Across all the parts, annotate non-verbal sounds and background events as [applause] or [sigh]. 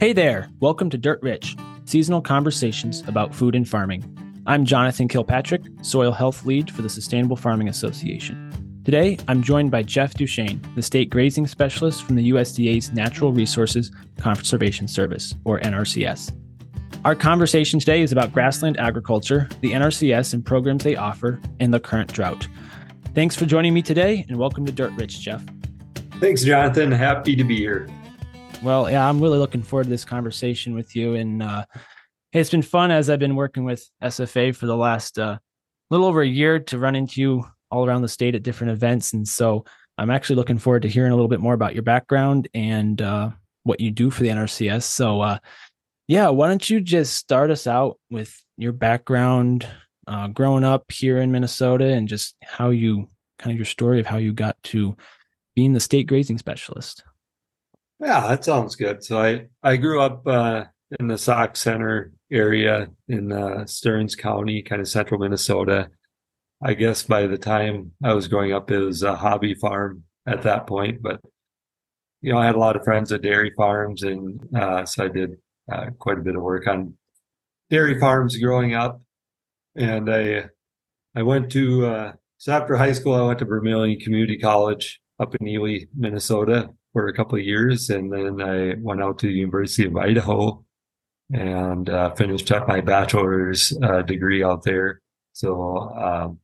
Hey there, welcome to Dirt Rich, seasonal conversations about food and farming. I'm Jonathan Kilpatrick, Soil Health Lead for the Sustainable Farming Association. Today, I'm joined by Jeff Duchene, the State Grazing Specialist from the USDA's Natural Resources Conservation Service, or NRCS. Our conversation today is about grassland agriculture, the NRCS and programs they offer, and the current drought. Thanks for joining me today, and welcome to Dirt Rich, Jeff. Thanks, Jonathan. Happy to be here. Well, yeah, I'm really looking forward to this conversation with you. And uh, it's been fun as I've been working with SFA for the last uh, little over a year to run into you all around the state at different events. And so I'm actually looking forward to hearing a little bit more about your background and uh, what you do for the NRCS. So, uh, yeah, why don't you just start us out with your background uh, growing up here in Minnesota and just how you kind of your story of how you got to being the state grazing specialist? Yeah, that sounds good. So I I grew up uh, in the Sauk Centre area in uh, Stearns County, kind of central Minnesota. I guess by the time I was growing up, it was a hobby farm at that point. But you know, I had a lot of friends at dairy farms, and uh, so I did uh, quite a bit of work on dairy farms growing up. And I I went to uh, so after high school, I went to Vermilion Community College up in Ely, Minnesota, for a couple of years, and then I went out to the University of Idaho and uh, finished up my bachelor's uh, degree out there. So um,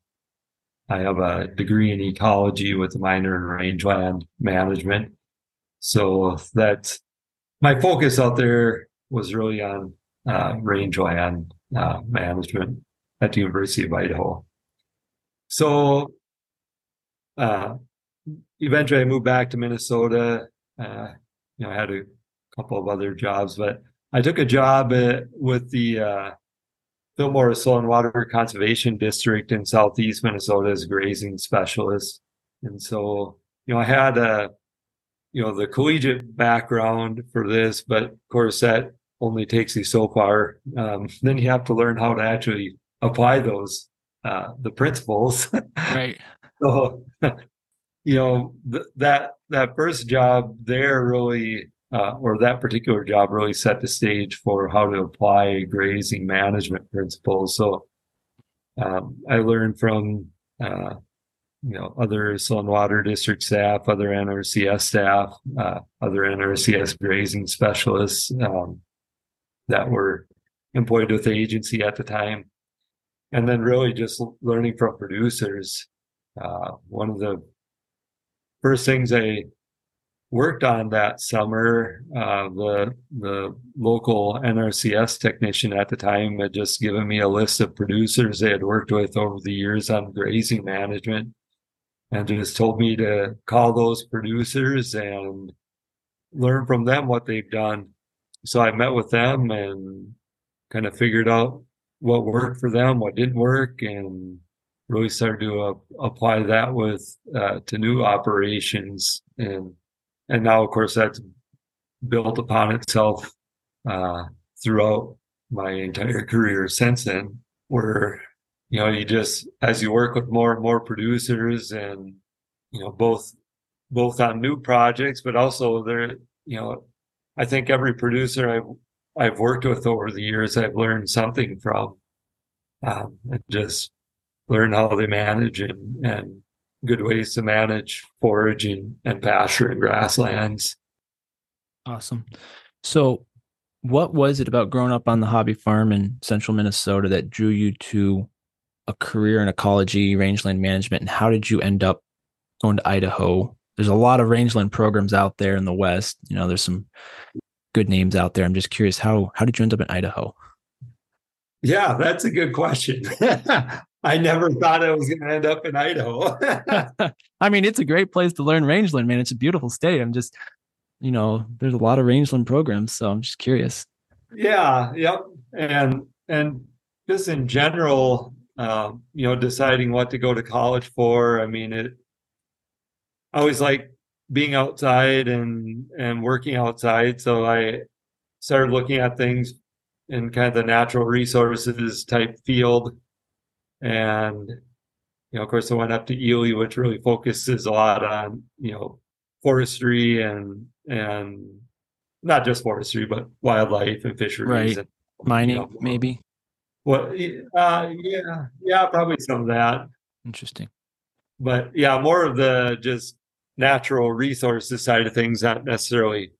I have a degree in ecology with a minor in rangeland management. So that my focus out there was really on uh, rangeland uh, management at the University of Idaho. So uh, eventually I moved back to Minnesota. Uh, you know, I had a couple of other jobs, but I took a job at, with the uh, Fillmore Soil and Water Conservation District in Southeast Minnesota as a grazing specialist. And so, you know, I had a, you know, the collegiate background for this, but of course that only takes you so far. Um, [laughs] then you have to learn how to actually apply those, uh, the principles. [laughs] Right. so you know th- that that first job there really uh, or that particular job really set the stage for how to apply grazing management principles. So um, i learned from uh, you know other soil and water district staff other nrcs staff uh, other nrcs grazing specialists um, that were employed with the agency at the time. And then really just learning from producers uh, one of the first things I worked on that summer, uh, the the local NRCS technician at the time had just given me a list of producers they had worked with over the years on grazing management, and just told me to call those producers and learn from them what they've done. So I met with them and kind of figured out what worked for them, what didn't work, and really started to uh, apply that with uh, to new operations and and now of course that's built upon itself uh, throughout my entire career since then where you know you just as you work with more and more producers and you know both both on new projects but also there you know i think every producer i've i've worked with over the years i've learned something from um, and just learn how they manage and, and good ways to manage foraging and pasture and grasslands. Awesome. So, what was it about growing up on the hobby farm in central Minnesota that drew you to a career in ecology, rangeland management, and how did you end up going to Idaho? There's a lot of rangeland programs out there in the West. You know, there's some good names out there. I'm just curious how how did you end up in Idaho? Yeah, that's a good question. [laughs] [laughs] I never thought I was going to end up in Idaho. [laughs] I mean, it's a great place to learn rangeland, man. It's a beautiful state. I'm just, you know, there's a lot of rangeland programs, so I'm just curious. Yeah, yep, and and just in general, um, you know, deciding what to go to college for. I mean, it. I always like being outside and and working outside, so I started looking at things in kind of the natural resources type field and, you know, of course, I went up to Ely, which really focuses a lot on, you know, forestry and, and not just forestry, but wildlife and fisheries right. and mining, you know, maybe. Well, uh, yeah, yeah, probably some of that. Interesting. But yeah, more of the just natural resources side of things, not necessarily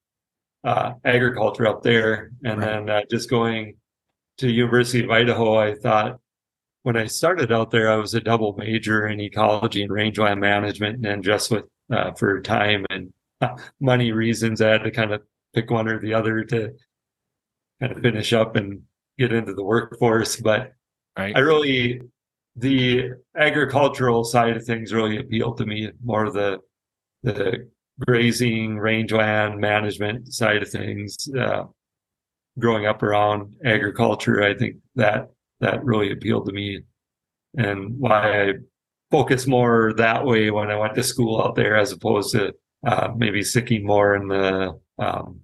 uh, agriculture up there. And right. then uh, just going to University of Idaho, I thought when I started out there, I was a double major in ecology and rangeland management, and then just with uh, for time and uh, money reasons, I had to kind of pick one or the other to kind of finish up and get into the workforce. But right. I really the agricultural side of things really appealed to me more the the grazing rangeland management side of things uh, growing up around agriculture i think that that really appealed to me and why i focused more that way when i went to school out there as opposed to uh, maybe sticking more in the um,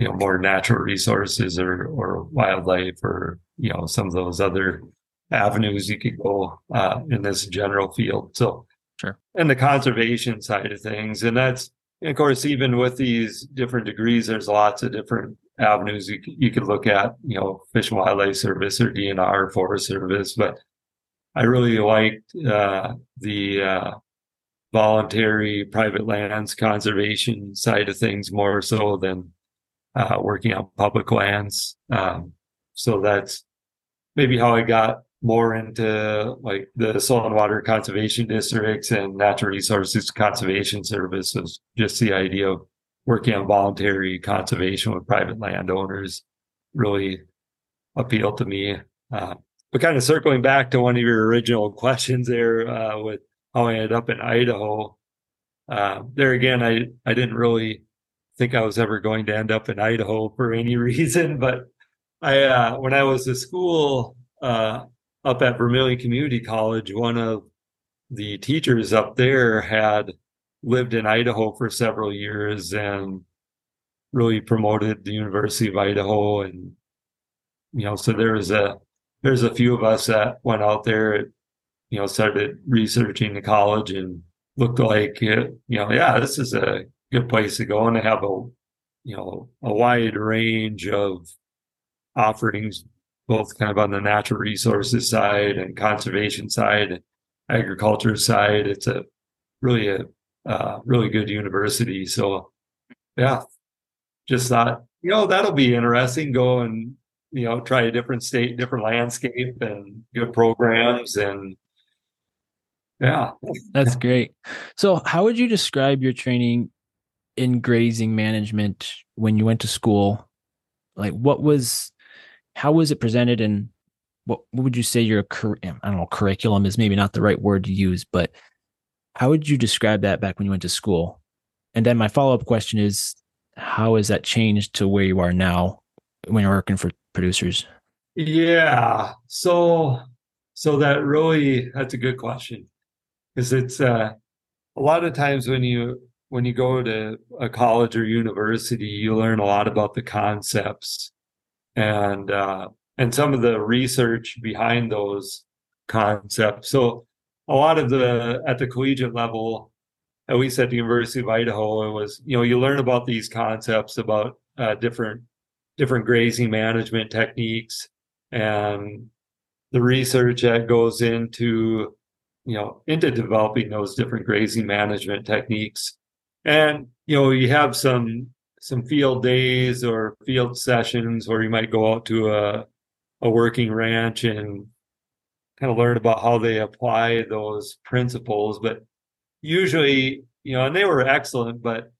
you know more natural resources or or wildlife or you know some of those other avenues you could go uh, in this general field. So, sure. And the conservation side of things, and that's and of course even with these different degrees, there's lots of different avenues you you could look at. You know, Fish and Wildlife Service or DNR, or Forest Service, but I really liked uh, the uh, voluntary private lands conservation side of things more so than uh, working on public lands. Um, so that's maybe how I got more into like the soil and water conservation districts and natural resources conservation services, just the idea of working on voluntary conservation with private landowners really appealed to me. Uh, but kind of circling back to one of your original [laughs] questions there uh, with how I ended up in Idaho. Uh, there again, I, I didn't really think I was ever going to end up in Idaho for any [laughs] reason, but I uh, when I was at school, uh, up at Vermilion Community College, one of the teachers up there had lived in Idaho for several years and really promoted the University of Idaho. And, you know, so there was a, there's a few of us that went out there, you know, started researching the college and looked like, it, you know, yeah, this is a good place to go and to have a, you know, a wide range of offerings both kind of on the natural resources side and conservation side, agriculture side. It's a really a uh, really good university. So yeah, just thought you know that'll be interesting. Go and you know try a different state, different landscape, and good programs and yeah that's great so how would you describe your training in grazing management when you went to school like what was how was it presented and what, what would you say your I don't know curriculum is maybe not the right word to use, but how would you describe that back when you went to school? And then my follow up question is, how has that changed to where you are now when you're working for producers? Yeah, so so that really that's a good question because it's uh, a lot of times when you when you go to a college or university, you learn a lot about the concepts and uh, and some of the research behind those concepts. So a lot of the at the collegiate level, at least at the University of Idaho, it was you know you learn about these concepts about uh, different different grazing management techniques and the research that goes into you know into developing those different grazing management techniques. And you know you have some some field days or field sessions where you might go out to a a working ranch and kind of learn about how they apply those principles but usually you know and they were excellent but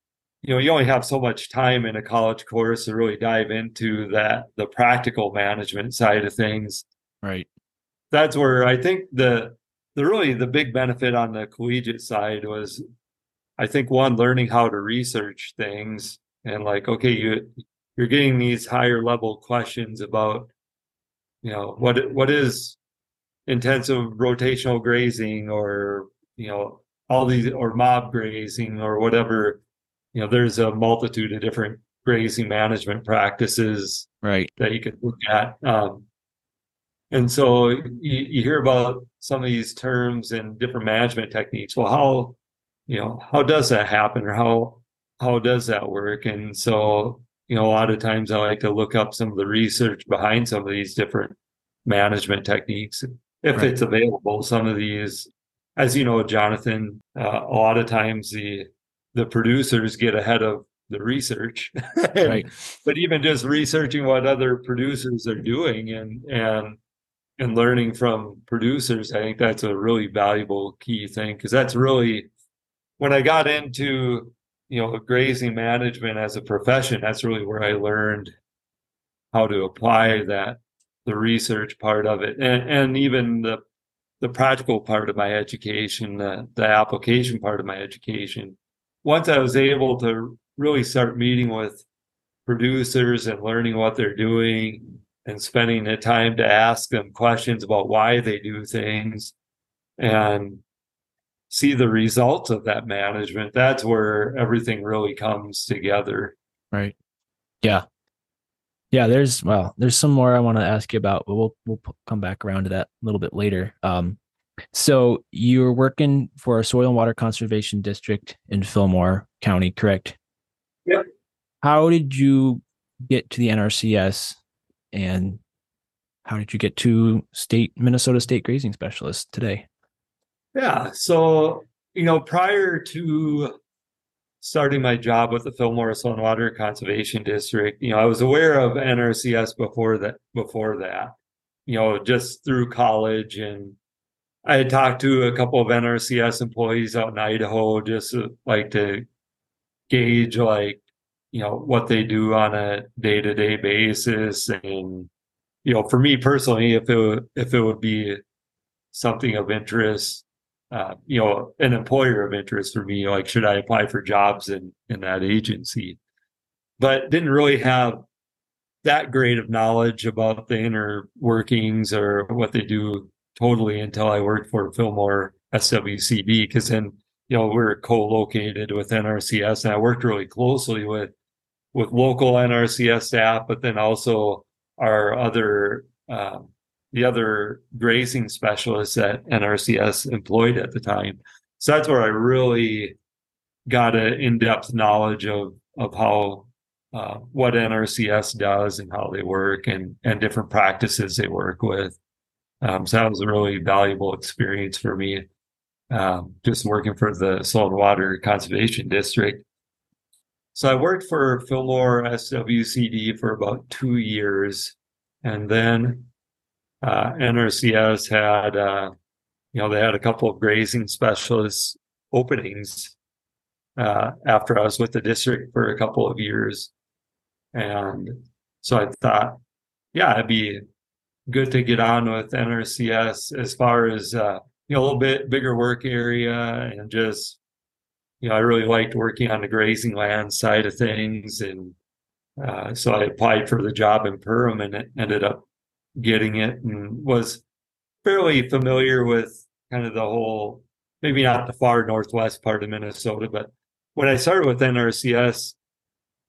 you know you only have so much time in a college course to really dive into that the practical management side of things. Right. That's where i think the the really the big benefit on the collegiate side was i think one learning how to research things and like okay you you're getting these higher level questions about you know what what is intensive rotational grazing or you know all these or mob grazing or whatever you know there's a multitude of different grazing management practices right. that you could look at um, and so you, you hear about some of these terms and different management techniques. Well how you know how does that happen or how how does that work? And so, you know, a lot of times I like to look up some of the research behind some of these different management techniques if right. it's available. Some of these, as you know, Jonathan, uh, a lot of times the the producers get ahead of the research. [laughs] right. But even just researching what other producers are doing and and and learning from producers, I think that's a really valuable key thing because that's really when I got into you know grazing management as a profession, that's really where I learned how to apply that the research part of it and, and even the the practical part of my education, the, the application part of my education. Once I was able to really start meeting with producers and learning what they're doing and spending the time to ask them questions about why they do things and see the results of that management that's where everything really comes together. Right. Yeah yeah there's well there's some more i want to ask you about but we'll we'll come back around to that a little bit later um so you're working for a soil and water conservation district in fillmore county correct Yep. How did you get to the NRCS and how did you get to state Minnesota state grazing specialist today? Yeah. So, you know, prior to starting my job with the Fillmore Soil Water Conservation District, you know, I was aware of NRCS before that before that, you know, just through college. And I had talked to a couple of NRCS employees out in Idaho just like to gauge like you know what they do on a day-to-day basis. And you know for me personally if it if it would be something of interest uh, you know an employer of interest for me like should i apply for jobs in in that agency? But didn't really have that great of knowledge about the inner workings or what they do totally until i worked for fillmore SWCD because then you know, we're co-located with NRCS and I worked really closely with with local NRCS staff, but then also our other um, the other grazing specialists that NRCS employed at the time. So that's where I really got an in-depth knowledge of of how uh, what NRCS does and how they work and and different practices they work with. Um, so that was a really valuable experience for me um, just working for the Soil and Water Conservation District. So I worked for Fillmore SWCD for about two years, and then uh, NRCS had, uh, you know, they had a couple of grazing specialist openings uh, after I was with the district for a couple of years, and so I thought, yeah, it'd be good to get on with NRCS as far as uh, you know, a little bit bigger work area and just, you know, I really liked working on the grazing land side of things. And uh, so I applied for the job in Perham and ended up getting it and was fairly familiar with kind of the whole, maybe not the far northwest part of Minnesota, but when I started with NRCS,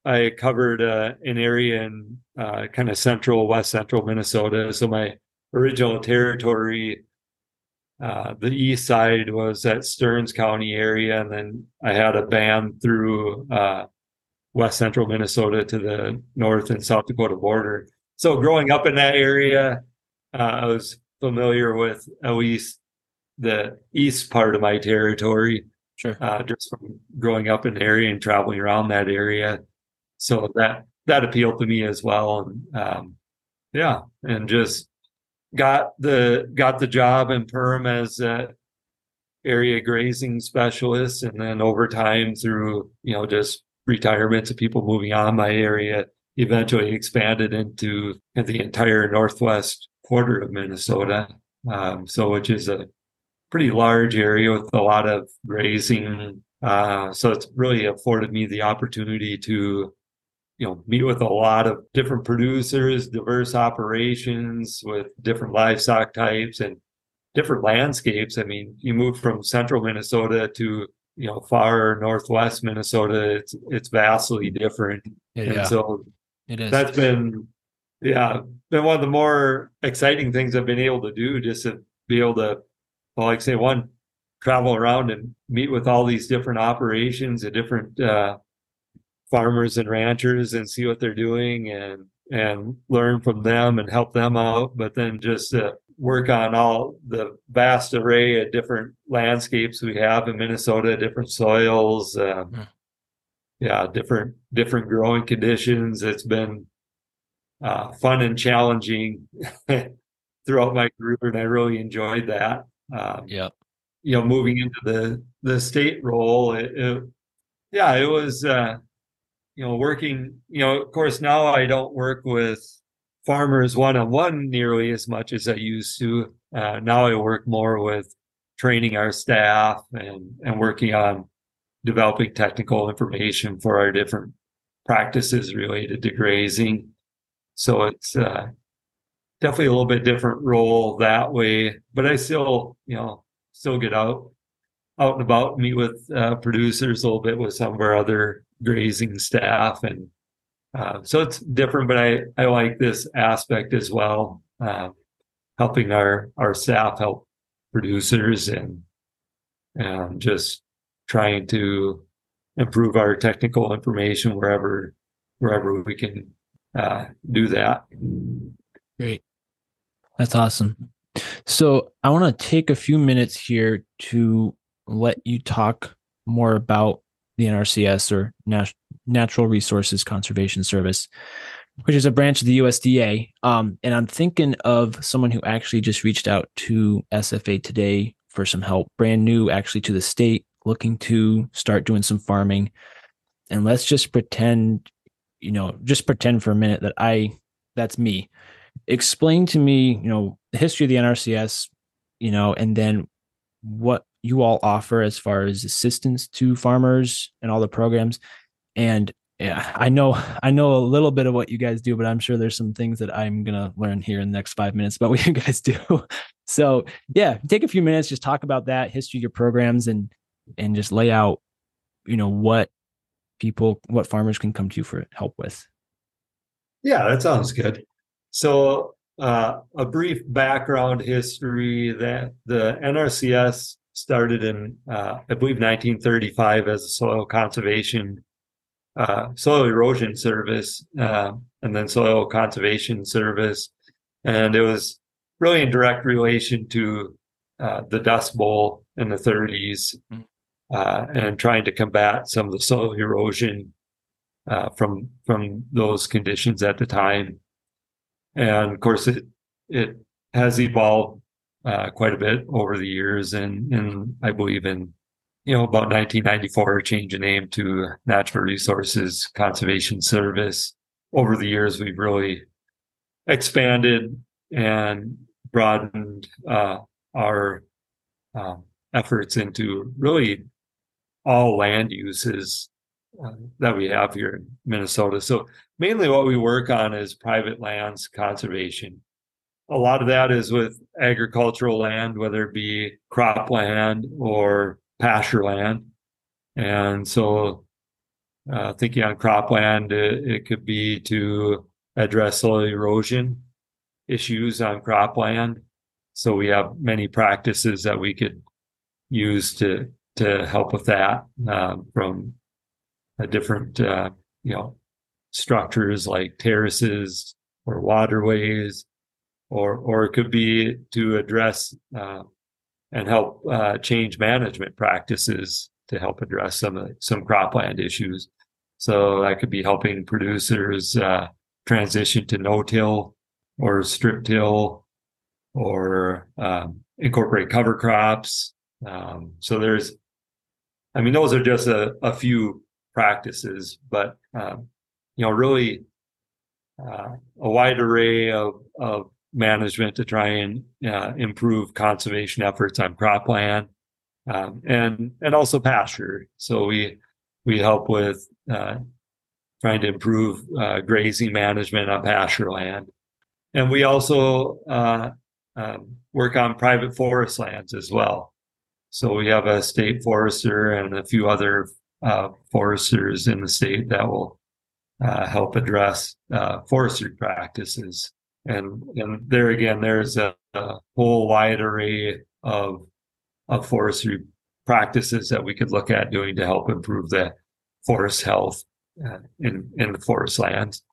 I covered uh, an area in uh, kind of central, west central Minnesota. So my original territory uh, the east side was that Stearns County area, and then I had a band through uh, west central Minnesota to the north and South Dakota border. So growing up in that area, uh, I was familiar with at least the east part of my territory. Sure. Uh, just from growing up in the area and traveling around that area, so that that appealed to me as well. And um, yeah, and just got the got the job in Perham as a area grazing specialist, and then over time through you know just retirements of people moving on my area, eventually expanded into the entire northwest quarter of Minnesota. Um, so which is a pretty large area with a lot of grazing. Uh, so it's really afforded me the opportunity to you know meet with a lot of different producers diverse operations with different livestock types and different landscapes i mean you move from central minnesota to you know far northwest minnesota it's it's vastly different yeah, and so it is that's been yeah been one of the more exciting things i've been able to do just to be able to well, like say one travel around and meet with all these different operations and different uh, farmers and ranchers and see what they're doing and and learn from them and help them out. But then just uh, work on all the vast array of different landscapes we have in Minnesota, different soils, um, hmm. Yeah, different different growing conditions. It's been uh, fun and challenging [laughs] throughout my career, and I really enjoyed that. Um, yeah, you know, moving into the the state role, it, it yeah, it was. Uh, you know, working, you know, of course, now I don't work with farmers one on one nearly as much as I used to. Uh, now I work more with training our staff and, and working on developing technical information for our different practices related to grazing. So it's uh, definitely a little bit different role that way, but I still, you know, still get out, out and about, meet with uh, producers a little bit with some of our other grazing staff and uh, so it's different, but I, I like this aspect as well, uh, helping our, our staff help producers and, and just trying to improve our technical information wherever, wherever we can uh, do that. Great. That's awesome. So I want to take a few minutes here to let you talk more about the NRCS or Nat- Natural Resources Conservation Service, which is a branch of the USDA. Um, and I'm thinking of someone who actually just reached out to SFA today for some help, brand new actually to the state, looking to start doing some farming. And let's just pretend, you know, just pretend for a minute that I, that's me. Explain to me, you know, the history of the NRCS, you know, and then what you all offer as far as assistance to farmers and all the programs and yeah, I know I know a little bit of what you guys do, but I'm sure there's some things that I'm gonna learn here in the next five minutes about what you [laughs] guys do. So yeah, take a few minutes, just talk about that history of your programs and and just lay out, you know, what people, what farmers can come to you for help with. Yeah, that sounds good. So uh, a brief background history that the NRCS started in, uh, I believe, 1935 as a soil conservation uh, soil erosion service uh, and then soil conservation service. And it was really in direct relation to uh, the Dust Bowl in the 30s mm. Uh, and trying to combat some of the soil erosion uh, from from those conditions at the time. And of course, it it has evolved uh, quite a bit over the years, and and I believe in you know, about 1994, change the name to Natural Resources Conservation Service. Over the years, we've really expanded and broadened uh, our uh, efforts into really all land uses uh, that we have here in Minnesota. So mainly what we work on is private lands conservation. A lot of that is with agricultural land, whether it be cropland or pasture land. And so, uh, thinking on cropland, it, it could be to address soil erosion issues on cropland. So we have many practices that we could use to to help with that um, from different uh, you know structures like terraces or waterways, or or it could be to address uh, and help uh, change management practices to help address some some cropland issues. So that could be helping producers uh, transition to no-till or strip-till or um, incorporate cover crops. Um, so there's, I mean, those are just a, a few practices, but um, you know, really uh, a wide array of of management to try and uh, improve conservation efforts on cropland um, and and also pasture. So we we help with uh, trying to improve uh, grazing management on pasture land, and we also uh, um, work on private forest lands as well. So we have a state forester and a few other uh, foresters in the state that will uh, help address forestry practices and and there again there's a, a, whole wide array of of forestry practices that we could look at doing to help improve the forest health uh, in in the forest lands.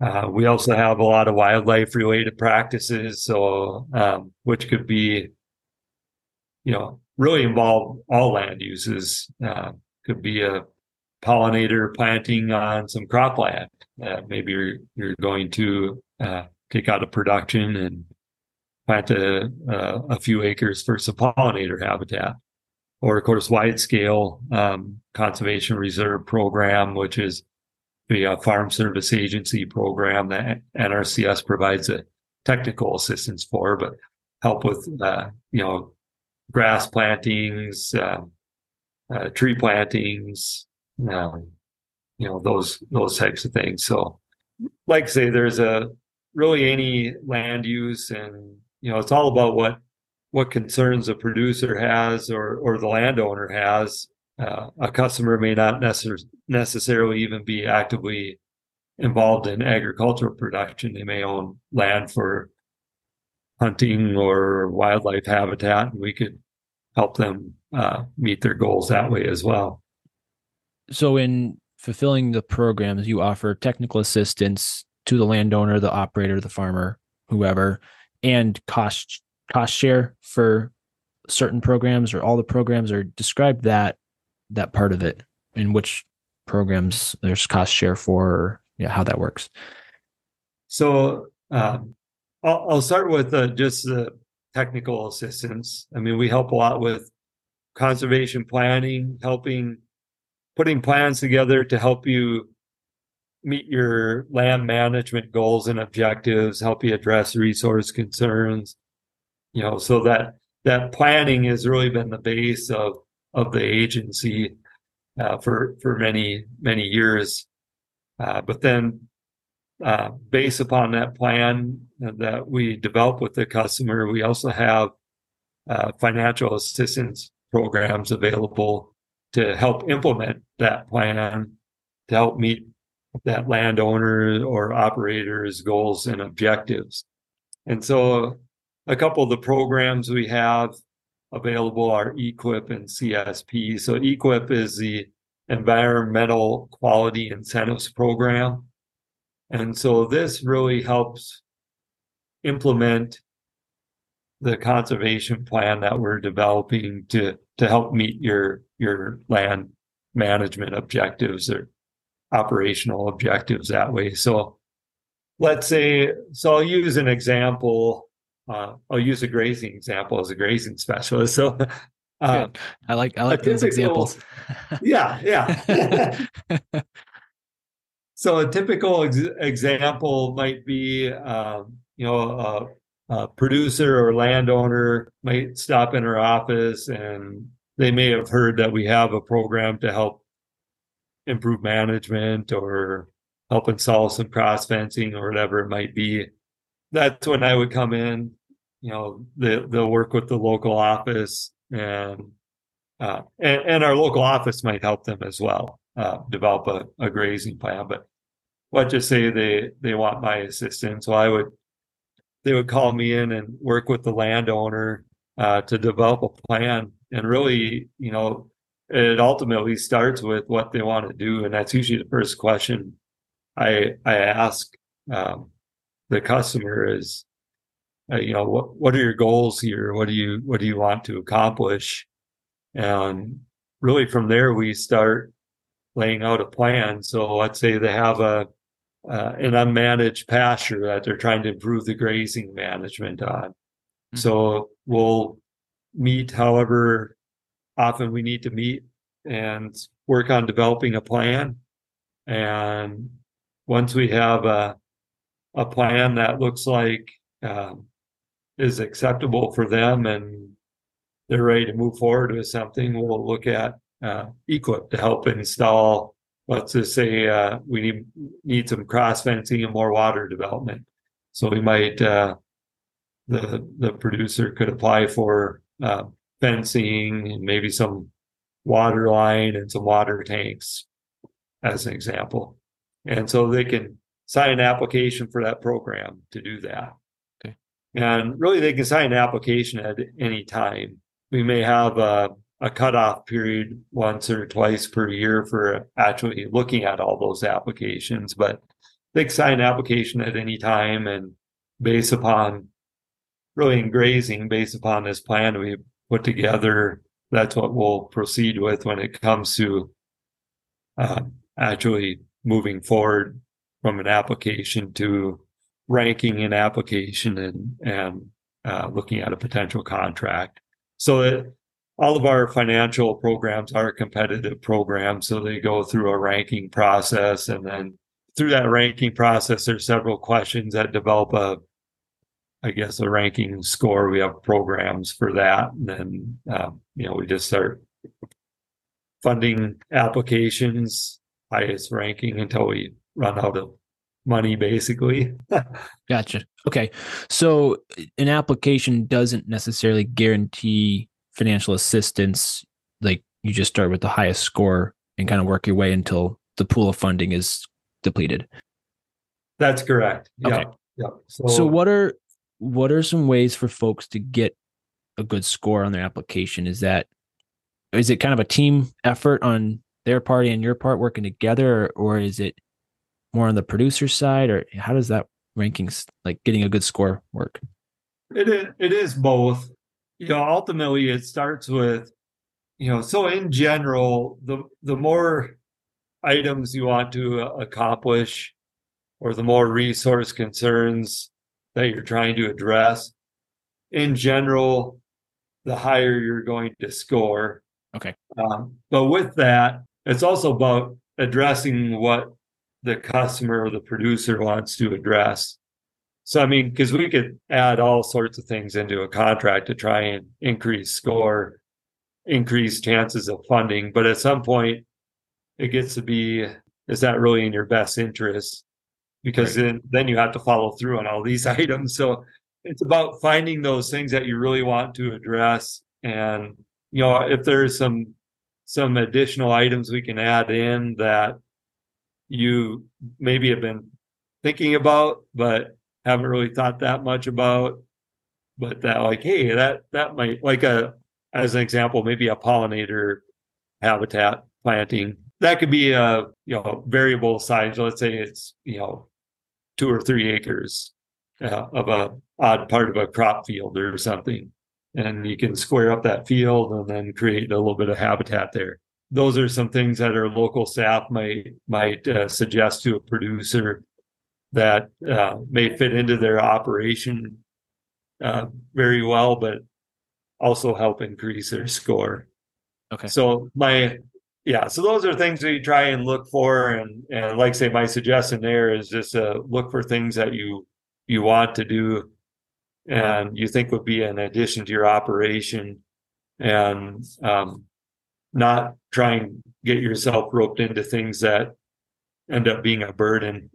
Uh, we also have a lot of wildlife related practices, so um, which could be, you know, really involve all land uses. Uh, could be a pollinator planting on some cropland. Uh, maybe you're you're going to uh, take out a production and plant a, a, few acres for some pollinator habitat or of course wide scale um, conservation reserve program, which is the uh, Farm Service Agency program that NRCS provides a technical assistance for, but help with uh, you know grass plantings, um, uh, tree plantings, um, you know those those types of things. So, like I say, there's a really any land use, and you know it's all about what what concerns a producer has or or the landowner has. Uh, a customer may not necess- necessarily even be actively involved in agricultural production. They may own land for hunting or wildlife habitat, we could help them uh, meet their goals that way as well. So, in fulfilling the programs, you offer technical assistance to the landowner, the operator, the farmer, whoever, and cost cost share for certain programs or all the programs or describe that that part of it and which programs there's cost share for or yeah how that works so um, I'll, I'll, start with uh, just the technical assistance. I mean we help a lot with conservation planning helping putting plans together to help you meet your land management goals and objectives help you address resource concerns. You know so that that planning has really been the base of of the agency uh, for for many many years. Uh, but then uh, based upon that plan that we develop with the customer we also have uh, financial assistance programs available to help implement that plan to help meet that landowner or operator's goals and objectives and so a couple of the programs we have available are EQIP and CSP. So EQIP is the Environmental Quality Incentives Program. And so this really helps implement the conservation plan that we're developing to to help meet your your land management objectives or operational objectives that way. So let's say so I'll use an example uh, I'll use a grazing example as a grazing specialist. [laughs] So uh, I like I like those examples. yeah, yeah. [laughs] [laughs] so a typical ex- example might be, um, you know, a, a producer or landowner might stop in our office and they may have heard that we have a program to help improve management or help install some cross fencing or whatever it might be that's when I would come in. You know, they, they'll work with the local office and, uh, and, and our local office might help them as well uh, develop a, a grazing plan. But let's just say they they want my assistance, so I would they would call me in and work with the landowner uh, to develop a plan. And really, you know, it ultimately starts with what they want to do, and that's usually the first question I I ask. Um, the customer is uh, you know what what are your goals here what do you what do you want to accomplish and really from there we start laying out a plan so let's say they have a uh, an unmanaged pasture that they're trying to improve the grazing management on mm-hmm. so we'll meet however often we need to meet and work on developing a plan and once we have a a plan that looks like um, is acceptable for them and they're ready to move forward with something, we'll look at uh, EQIP to help install. Let's just say uh, we need need some cross fencing and more water development. So we might uh, the the producer could apply for uh, fencing and maybe some water line and some water tanks, as an example. And so they can sign an application for that program to do that. Okay. And really, they can sign an application at any time. We may have a, a cutoff period once or twice per year for actually looking at all those applications. But they can sign an application at any time and based upon really in grazing, based upon this plan we put together, that's what we'll proceed with when it comes to uh, actually moving forward from an application to ranking an application and and uh, looking at a potential contract. So that all of our financial programs are competitive programs, so they go through a ranking process, and then through that ranking process, there's several questions that develop a, I guess, a ranking score. We have programs for that, and then um, you know we just start funding applications, highest ranking until we run out of money basically. [laughs] gotcha. Okay. So an application doesn't necessarily guarantee financial assistance. Like you just start with the highest score and kind of work your way until the pool of funding is depleted. That's correct. Okay. Yeah. yeah. So, so what are what are some ways for folks to get a good score on their application? Is that is it kind of a team effort on their party and your part working together, or, or is it more on the producer side, or how does that rankings like getting a good score work? It is, it is both. You know, ultimately it starts with, you know, so in general, the the more items you want to accomplish, or the more resource concerns that you're trying to address, in general, the higher you're going to score. Okay. Um, but with that, it's also about addressing what the customer or the producer wants to address. So, I mean, because we could add all sorts of things into a contract to try and increase score, increase chances of funding. But at some point, it gets to be is that really in your best interest? Because right. then, then you have to follow through on all these [laughs] items. So, it's about finding those things that you really want to address. And, you know, if there's some some additional items we can add in that you maybe have been thinking about, but haven't really thought that much about. But that, like, hey, that that might like a as an example, maybe a pollinator habitat planting. That could be a you know variable size. Let's say it's you know two or three acres uh, of a odd part of a crop field or something, and you can square up that field and then create a little bit of habitat there those are some things that our local staff might might uh, suggest to a producer that uh, may fit into their operation uh, very well, but also help increase their score. Okay. So my yeah, so those are things we try and look for, and and like say my suggestion there is just uh, look for things that you you want to do, and you think would be an addition to your operation, and um, not try and get yourself roped into things that end up being a burden.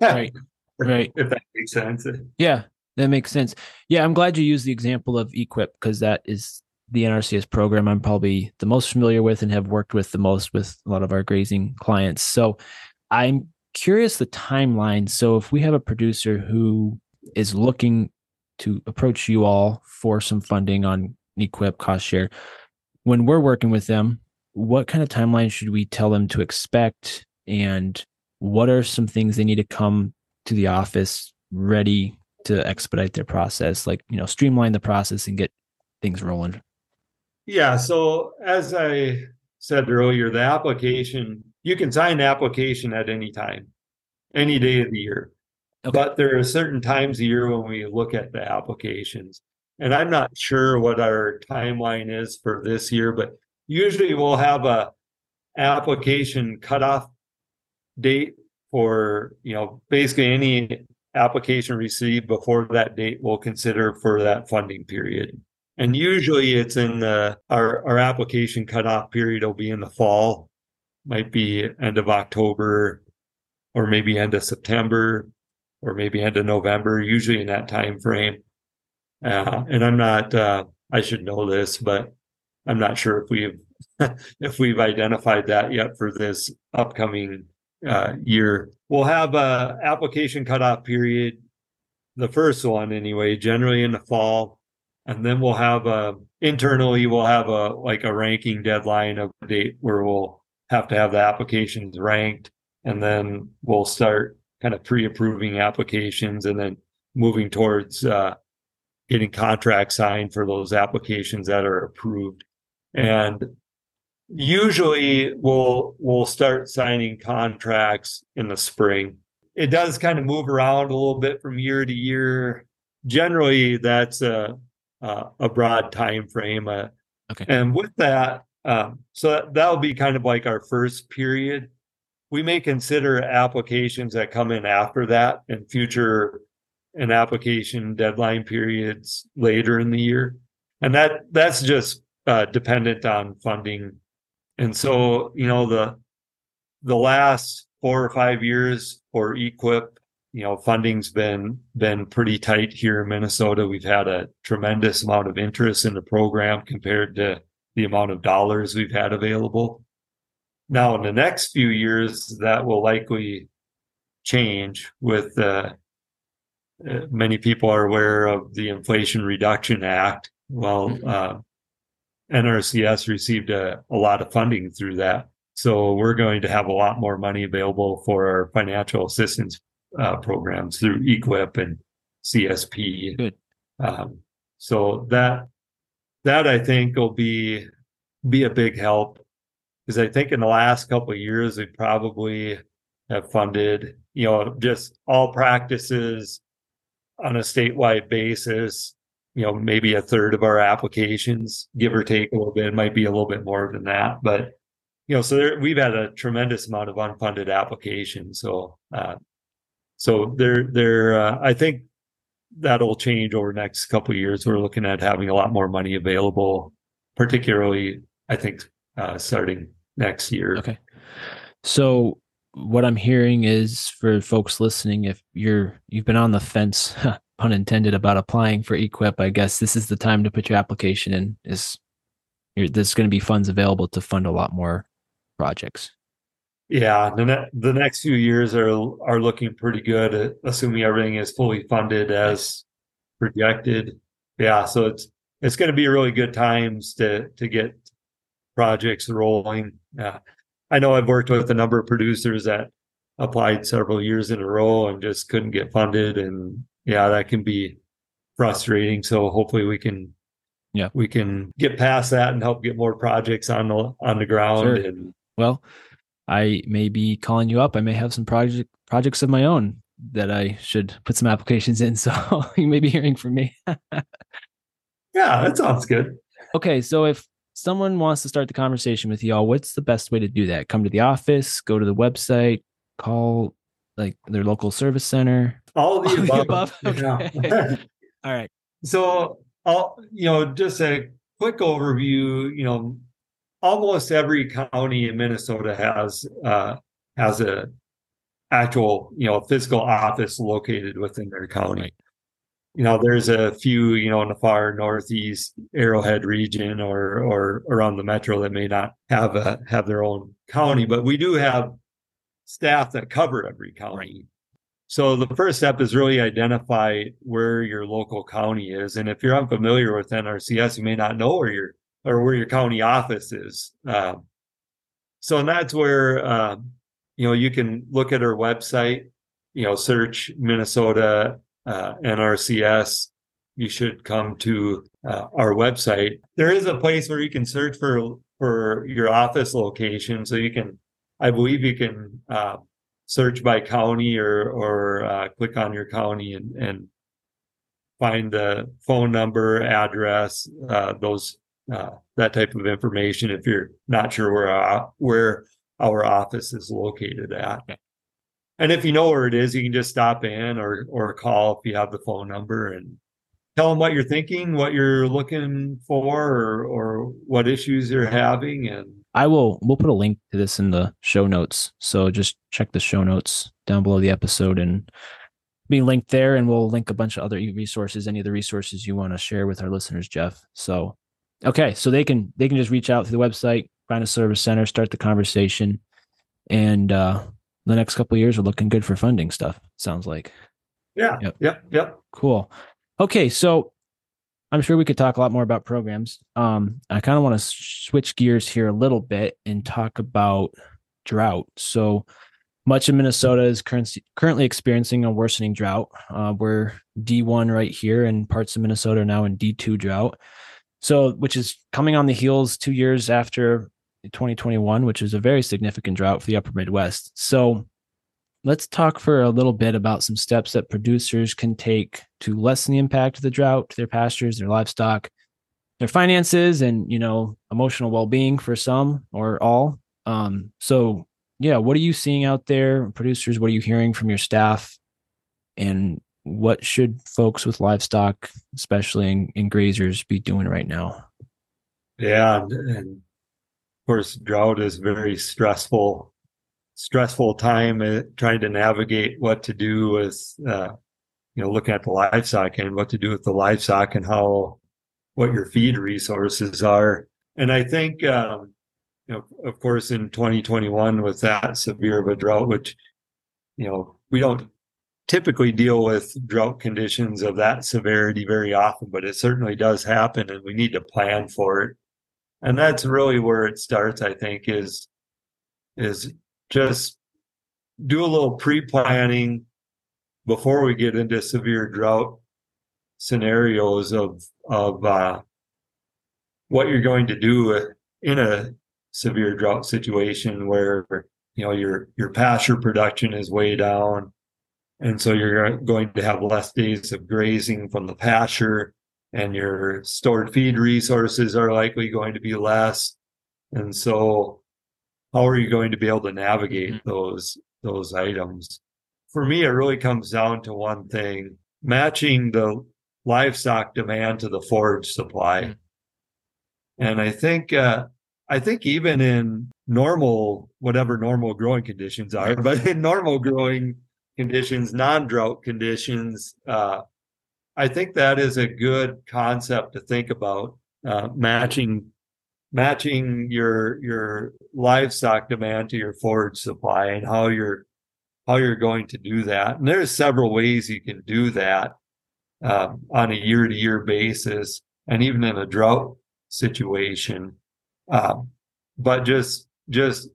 right. Right. If that makes sense. Yeah, that makes sense. Yeah, I'm glad you used the example of EQIP because that is the NRCS program I'm probably the most familiar with and have worked with the most with a lot of our grazing clients. So I'm curious the timeline. So if we have a producer who is looking to approach you all for some funding on EQIP cost share, when we're working with them, what kind of timeline should we tell them to expect? And what are some things they need to come to the office ready to expedite their process, like, you know, streamline the process and get things rolling? Yeah. So, as I said earlier, the application, you can sign the application at any time, any day of the year. Okay. But there are certain times a year when we look at the applications. And I'm not sure what our timeline is for this year, but usually we'll have a application cutoff date for, you know, basically any application received before that date we'll consider for that funding period. And usually it's in the our, our application cutoff period will be in the fall, might be end of October or maybe end of September or maybe end of November, usually in that time frame. Uh, and I'm not, uh, I should know this, but I'm not sure if we've, [laughs] if we've identified that yet for this upcoming uh, year. We'll have a application cutoff period, the first one anyway, generally in the fall. and then we'll have a internally we'll have a like a ranking deadline of date where we'll have to have the applications ranked and then we'll start kind of pre-approving applications and then moving towards uh, getting contracts signed for those applications that are approved and usually we'll we'll start signing contracts in the spring it does kind of move around a little bit from year to year generally that's a uh, a broad time frame. Uh, okay. And with that, um, so that, that'll be kind of like our first period. We may consider applications that come in after that and future and application deadline periods later in the year, and that that's just uh, dependent on funding. And so, you know, the the last four or five years for EQIP, you know funding's been been pretty tight here in Minnesota. We've had a tremendous amount of interest in the program compared to the amount of dollars we've had available. Now, in the next few years, that will likely change with uh, uh many people are aware of the Inflation Reduction Act. Well, mm-hmm. uh, NRCS received a, a lot of funding through that. So we're going to have a lot more money available for our financial assistance uh, programs through EQIP and CSP. Good. Um, so that that I think will be be a big help because I think in the last couple of years we probably have funded you know just all practices on a statewide basis you know maybe a third of our applications give or take a little bit it might be a little bit more than that but you know so there, we've had a tremendous amount of unfunded applications so uh, so there, there, uh, I think that'll change over the next couple years. We're looking at having a lot more money available, particularly, I think, uh, starting next year. Okay. So what I'm hearing is for folks listening, if you're you've been on the fence, [laughs] pun intended, about applying for EQIP I guess this is the time to put your application in. Is there's going to be funds available to fund a lot more projects. Yeah, the, ne- the next few years are are looking pretty good, uh, assuming everything is fully funded as projected. Yeah, so it's it's going to be really good times to to get projects rolling. Yeah, I know I've worked with a number of producers that applied several years in a row and just couldn't get funded, and yeah, that can be frustrating. So hopefully we can yeah we can get past that and help get more projects on the on the ground sure. and well I may be calling you up. I may have some project projects of my own that I should put some applications in. [laughs] So you may be hearing from me. [laughs] yeah, that sounds good. Okay, so if someone wants to start the conversation with y'all, what's the best way to do that? Come to the office, go to the website, call like their local service center. All of the All above. The above? [laughs] Okay. [laughs] All right. So I'll you know just a quick overview. You know, almost every county in Minnesota has uh, has a actual you know physical office located within their county. You know, there's a few you know in the far northeast Arrowhead region or or around the metro that may not have a have their own county, but we do have staff that cover every county. So the first step is really identify where your local county is, and if you're unfamiliar with NRCS, you may not know where your or where your county office is. Uh, so, and that's where uh, you know you can look at our website. You know, search Minnesota uh, NRCS. You should come to uh, our website. There is a place where you can search for for your office location. So you can, I believe, you can uh, search by county or or uh, click on your county and and find the phone number, address, those uh, that type of information if you're not sure where our, where our office is located at. Okay. And if you know where it is, you can just stop in or or call if you have the phone number and tell them what you're thinking, what you're looking for, or or what issues you're having. And I will we'll put a link to this in the show notes. So just check the show notes down below the episode and be linked there and we'll link a bunch of other resources any of the resources you want to share with our listeners jeff so Okay, so they can they can just reach out to the website, find a service center, start the conversation, and uh, the next couple years are looking good for funding stuff. Sounds like. Yeah. Yep. Yep. Yep. Cool. Okay, so I'm sure we could talk a lot more about programs. Um, I kind of want to switch gears here a little bit and talk about drought. So much of Minnesota is currently experiencing a worsening drought. Uh, we're D1 right here, and parts of Minnesota are now in D2 drought. So, which is coming on the heels two years after 2021, which is a very significant drought for the upper Midwest. So, let's talk for a little bit about some steps that producers can take to lessen the impact of the drought to their pastures, their livestock, their finances, and you know emotional well-being for some or all. Um, so, yeah, what are you seeing out there, producers? What are you hearing from your staff, and what should folks with livestock, especially in, in grazers, be doing right now? Yeah, and, and of course, drought is very stressful stressful time uh, trying to navigate what to do with uh, you know looking at the livestock and what to do with the livestock and how what your feed resources are. And i think um, you know of course in 2021 with that severe of a drought which you know we don't typically deal with drought conditions of that severity very often but it certainly does happen and we need to plan for it. And that's really where it starts i think is is just do a little pre-planning before we get into severe drought scenarios of of uh, what you're going to do in a severe drought situation where you know your your pasture production is way down. And so you're going to have less days of grazing from the pasture and your stored feed resources are likely going to be less. And so how are you going to be able to navigate mm-hmm. those those items for me it really comes down to one thing matching the livestock demand to the forage supply mm-hmm. and i think uh, i think even in normal whatever normal growing conditions are but in normal growing conditions non-drought conditions uh, i think that is a good concept to think about uh, matching matching your your livestock demand to your forage supply and how you're how you're going to do that. And there's several ways you can do that um, on a year to year basis, and even in a drought situation. Um, but just just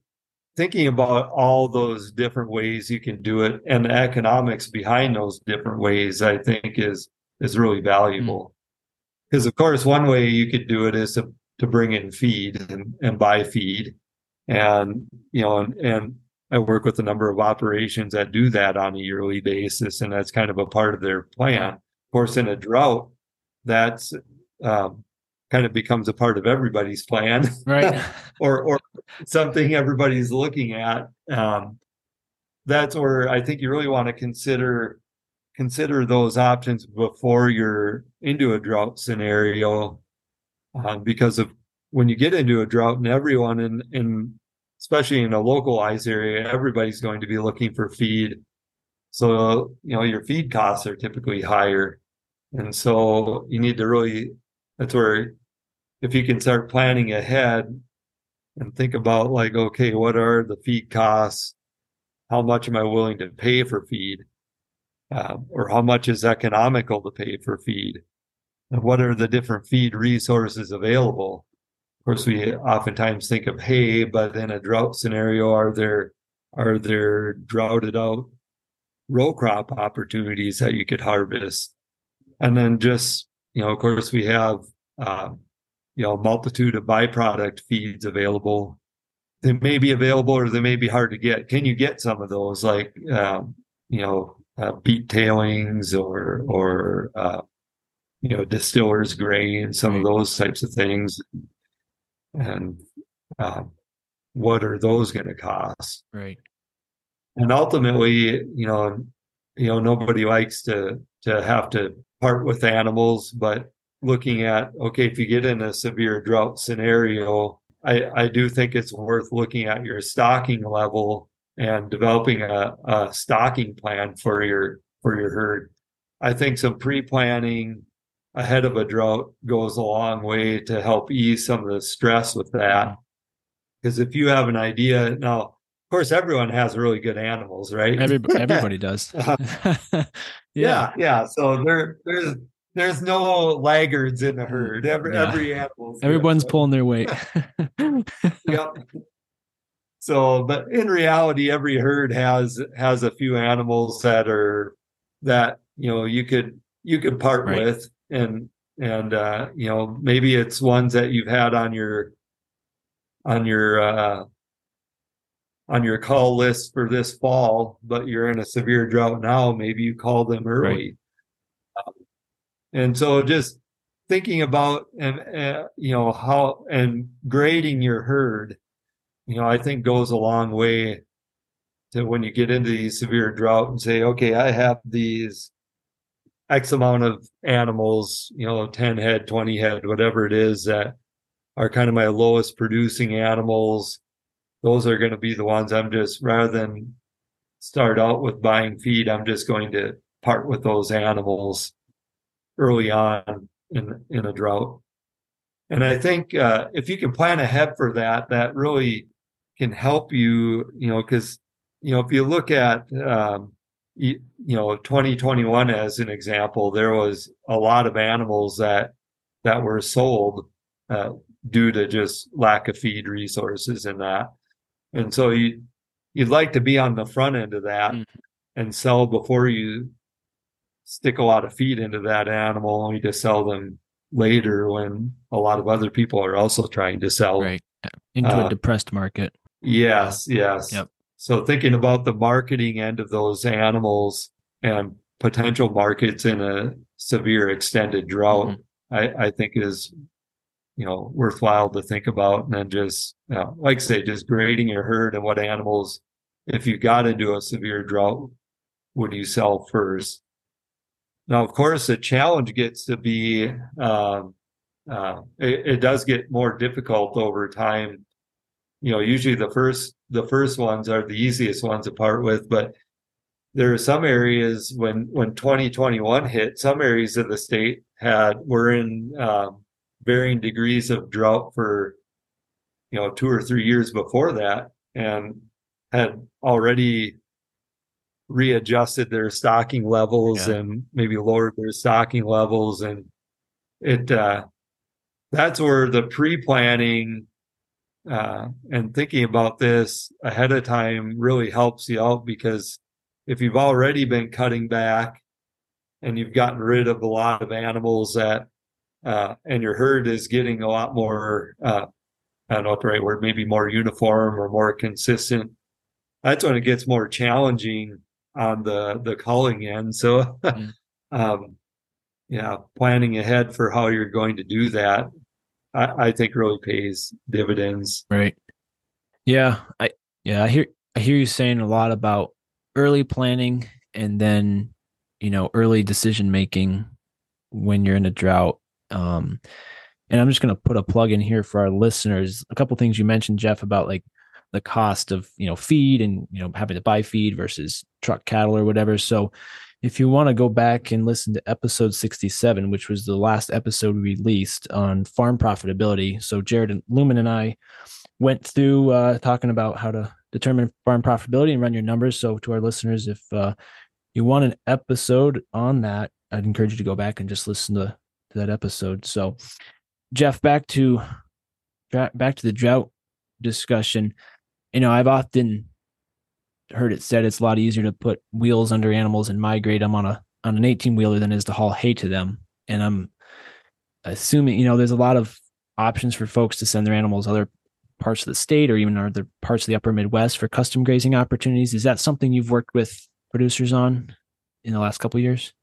thinking about all those different ways you can do it and the economics behind those different ways, I think is is really valuable. Because mm. of course, one way you could do it is to to bring in feed and, and buy feed. And, you know, and, and I work with a number of operations that do that on a yearly basis, and that's kind of a part of their plan. Of course, in a drought, that's um, kind of becomes a part of everybody's plan, right? [laughs] or or something everybody's looking at. Um, that's where I think you really want to consider consider those options before you're into a drought scenario uh, because of when you get into a drought and everyone in, in especially in a localized area, everybody's going to be looking for feed. So, you know, your feed costs are typically higher. And so you need to really, that's where if you can start planning ahead and think about like, okay, what are the feed costs? How much am I willing to pay for feed? Uh, or how much is economical to pay for feed? What are the different feed resources available? Of course, we oftentimes think of hay, but in a drought scenario, are there are there droughted out row crop opportunities that you could harvest? And then just you know, of course, we have uh, you know multitude of byproduct feeds available. They may be available or they may be hard to get. Can you get some of those, like um, you know, uh, beet tailings or or uh, you know, distillers grain, some of those types of things. And uh, what are those going to cost? Right. And ultimately, you know, you know, nobody likes to to have to part with animals, but looking at okay, if you get in a severe drought scenario, I, I do think it's worth looking at your stocking level and developing a, a stocking plan for your for your herd. I think some pre-planning ahead of a drought goes a long way to help ease some of the stress with that. Mm-hmm. Because if you have an idea, now, of course, everyone has really good animals, right? Everybody, [laughs] everybody does. [laughs] yeah. [laughs] yeah, yeah. So there, there's there's no laggards in the herd. Every yeah. every animal. Everyone's good. pulling their weight. yep. So, but in reality, every herd has has a few animals that are that you know you could you could part right. with, and and uh, you know maybe it's ones that you've had on your on your uh, on your cull list for this fall, but you're in a severe drought now. Maybe you call them early, right. um, and so just thinking about and uh, you know how and grading your herd you know, I think goes a long way to when you get into these severe drought and say, okay, I have these X amount of animals, you know, 10 head, 20 head, whatever it is that are kind of my lowest producing animals. Those are going to be the ones I'm just rather than start out with buying feed, I'm just going to part with those animals early on in in a drought. And I think uh, if you can plan ahead for that, that really can help you, you know, because, you know, if you look at, um, you, you know, 2021 as an example, there was a lot of animals that, that were sold, uh, due to just lack of feed resources and that. And so you, you'd like to be on the front end of that mm. and sell before you stick a lot of feed into that animal only to sell them later when a lot of other people are also trying to sell right into uh, a depressed market Yes, yes. Yep. So thinking about the marketing end of those animals and potential markets in a severe extended drought, mm-hmm. I, I think is you know worthwhile to think about and then just uh, like I say just grading your herd and what animals if you got into a severe drought would you sell first now of course the challenge gets to be um, uh, it, it, does get more difficult over time you know usually the first the first ones are the easiest ones to part with but there are some areas when when 2021 hit some areas of the state had were in um, varying degrees of drought for you know two or three years before that and had already readjusted their stocking levels yeah. and maybe lowered their stocking levels and it uh that's where the pre-planning uh, and thinking about this ahead of time really helps you out because if you've already been cutting back and you've gotten rid of a lot of animals that uh, and your herd is getting a lot more uh, I don't know what the right word, maybe more uniform or more consistent. That's when it gets more challenging on the the culling end. So, mm. [laughs] um, yeah, planning ahead for how you're going to do that I, I think really pays dividends. Right. Yeah. I yeah, I hear I hear you saying a lot about early planning and then, you know, early decision making when you're in a drought. Um and I'm just to put a plug in here for our listeners. A couple things you mentioned, Jeff, about like the cost of you know feed and you know having to buy feed versus truck cattle or whatever. So if you want to go back and listen to episode 67, which was the last episode we released on farm profitability. So Jared and Lumen and I went through uh, talking about how to determine farm profitability and run your numbers. So to our listeners, if uh, you want an episode on that, I'd encourage you to go back and just listen to, to that episode. So Jeff, back to back to the drought discussion. You know, I've often heard it said it's a lot easier to put wheels under animals and migrate them on a on an 18 wheeler than it is to haul hay to them. And I'm assuming, you know, there's a lot of options for folks to send their animals other parts of the state or even other parts of the upper Midwest for custom grazing opportunities. Is that something you've worked with producers on in the last couple years?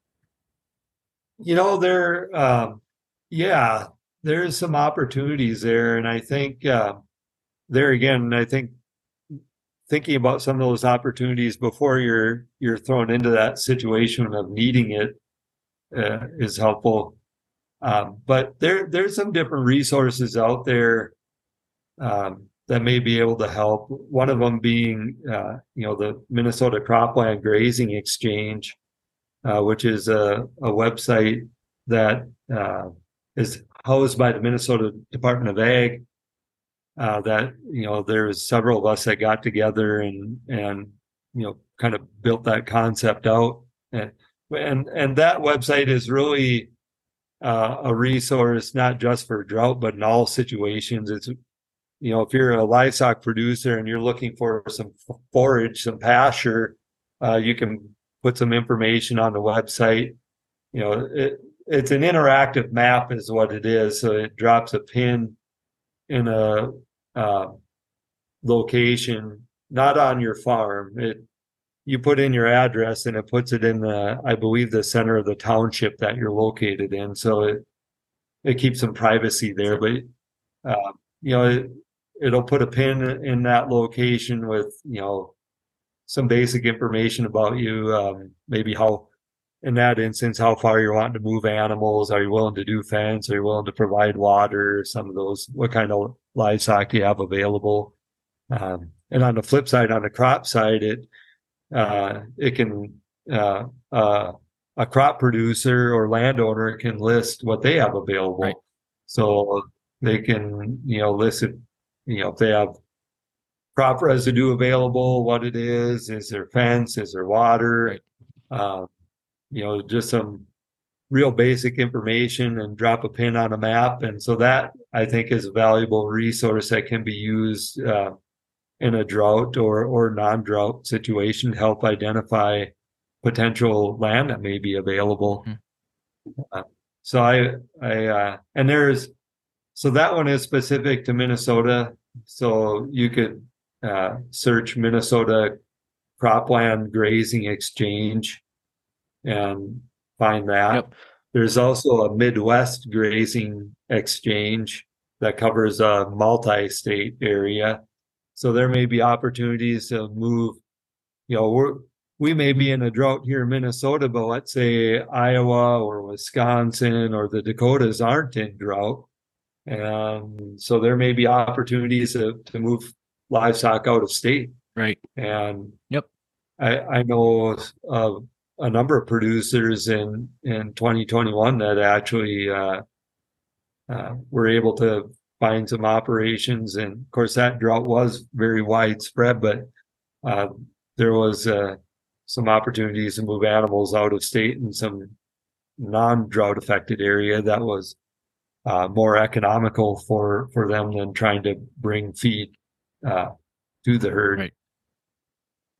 You know, there, um, yeah, there's some opportunities there, and I think uh, there again, I think thinking about some of those opportunities before you're you're thrown into that situation of needing it uh, is helpful. Um, but there there's some different resources out there um, that may be able to help. One of them being uh, you know the Minnesota Cropland Grazing Exchange, uh, which is a, a website that uh, is housed by the Minnesota Department of Ag uh, that you know there's several of us that got together and and you know kind of built that concept out and and and that website is really uh, a resource not just for drought, but in all situations. It's you know, if you're a livestock producer and you're looking for some forage, some pasture, uh, you can put some information on the website. You know, it, it's an interactive map, is what it is. So it drops a pin in a uh, location, not on your farm. It you put in your address and it puts it in the, I believe, the center of the township that you're located in. So it it keeps some privacy there, but uh, you know, it, it'll put a pin in that location with you know some basic information about you, um, maybe how in that instance, how far you're wanting to move animals. Are you willing to do fence? Are you willing to provide water? Some of those, what kind of livestock do you have available? Um, and on the flip side, on the crop side, it, uh, it can, uh, uh, a crop producer or landowner can list what they have available. Right. So they can, you know, list it, you know, if they have crop residue available, what it is, is there fence, is there water? Right. Um, you know, just some real basic information and drop a pin on a map. And so that I think is a valuable resource that can be used uh, in a drought or, or non-drought situation to help identify potential land that may be available. Mm-hmm. Uh, so I, I, uh, and there's, so that one is specific to Minnesota. So you could uh, search Minnesota cropland grazing exchange and find that. Yep. There's also a Midwest grazing exchange that covers a multi-state area. So there may be opportunities to move, you know, we're, we may be in a drought here in Minnesota, but let's say Iowa or Wisconsin or the Dakotas aren't in drought. And so there may be opportunities to, to move livestock out of state. Right. And yep. I, I know of a number of producers in in 2021 that actually uh, uh, were able to find some operations, and of course that drought was very widespread, but uh, there was uh, some opportunities to move animals out of state in some non-drought affected area that was uh, more economical for for them than trying to bring feed uh, to the herd. Right.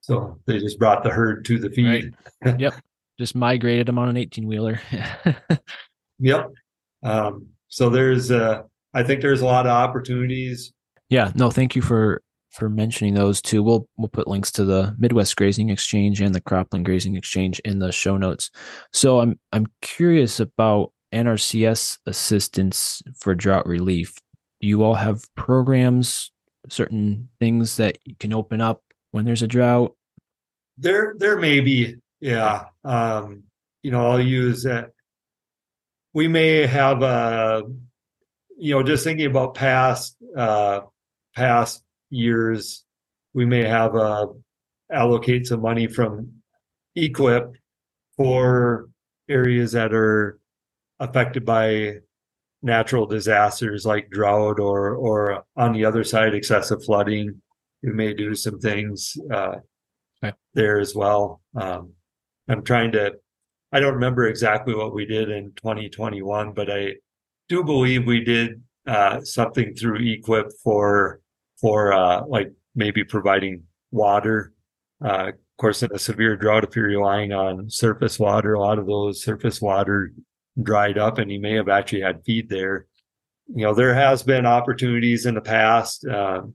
So they just brought the herd to the feed. Right. Yep. Just migrated them on an 18 wheeler. [laughs] yep. Um, so there's, uh, I think there's a lot of opportunities. Yeah. No, thank you for, for mentioning those two. We'll, we'll put links to the Midwest Grazing Exchange and the Cropland Grazing Exchange in the show notes. So I'm, I'm curious about NRCS assistance for drought relief. Do you all have programs, certain things that you can open up when there's a drought? There, there may be, yeah. Um, you know, I'll use that. We may have a, you know, just thinking about past, uh, past years, we may have a allocate some money from EQIP for areas that are affected by natural disasters like drought or or on the other side excessive flooding we may do some things uh, okay. there as well. Um, I'm trying to. I don't remember exactly what we did in 2021, but I do believe we did uh, something through EQIP for for uh, like maybe providing water. Uh, of course, in a severe drought, if you're relying on surface water, a lot of those surface water dried up, and you may have actually had feed there. You know, there has been opportunities in the past. Um,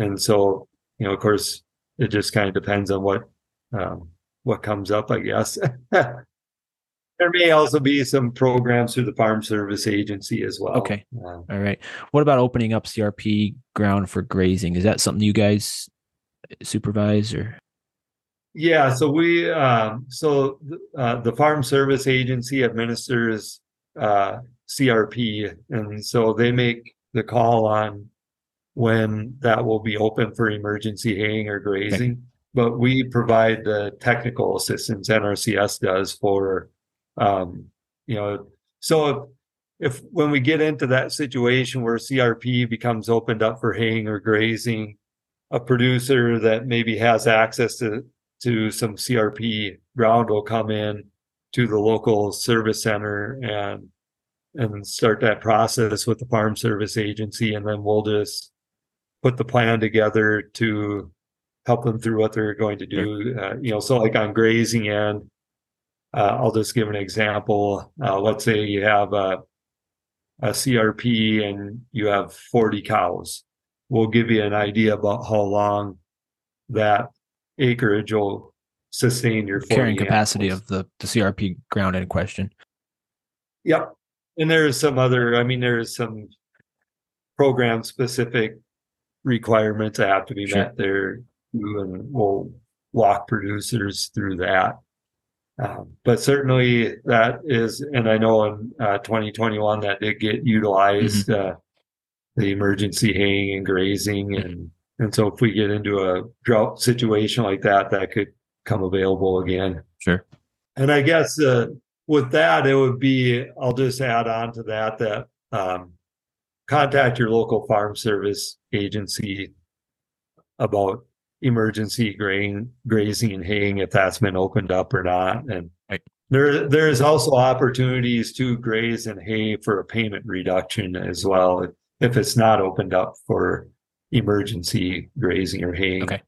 and so you know of course it just kind of depends on what um, what comes up i guess. [laughs] There may also be some programs through the farm service agency as well. Okay. All right. What about opening up crp ground for grazing? Is that something you guys supervise or? Yeah so we um, so uh, the farm service agency administers uh, crp and so they make the call on when that will be open for emergency haying or grazing. Okay. But we provide the technical assistance NRCS does for, um, you know, so if, if when we get into that situation where CRP becomes opened up for haying or grazing, a producer that maybe has access to to some CRP ground will come in to the local service center and and start that process with the farm service agency and then we'll just put the plan together to help them through what they're going to do uh, you know so like on grazing end uh, i'll just give an example. Uh, let's say you have a, a crp and you have 40 cows. We'll give you an idea about how long that acreage will sustain your carrying capacity of the, the crp ground in question. Yep. And there is some other i mean there is some program specific requirements that have to be sure. met there and we'll walk producers through that um, but certainly that is and i know in uh, 2021 that did get utilized mm-hmm. uh, the emergency haying and grazing and and so if we get into a drought situation like that that could come available again sure and i guess uh, with that, it would be, I'll just add on to that, that um, contact your local farm service agency about emergency grain grazing and haying if that's been opened up or not. And right. there there's also opportunities to graze and hay for a payment reduction as well if it's not opened up for emergency grazing or haying. Okay.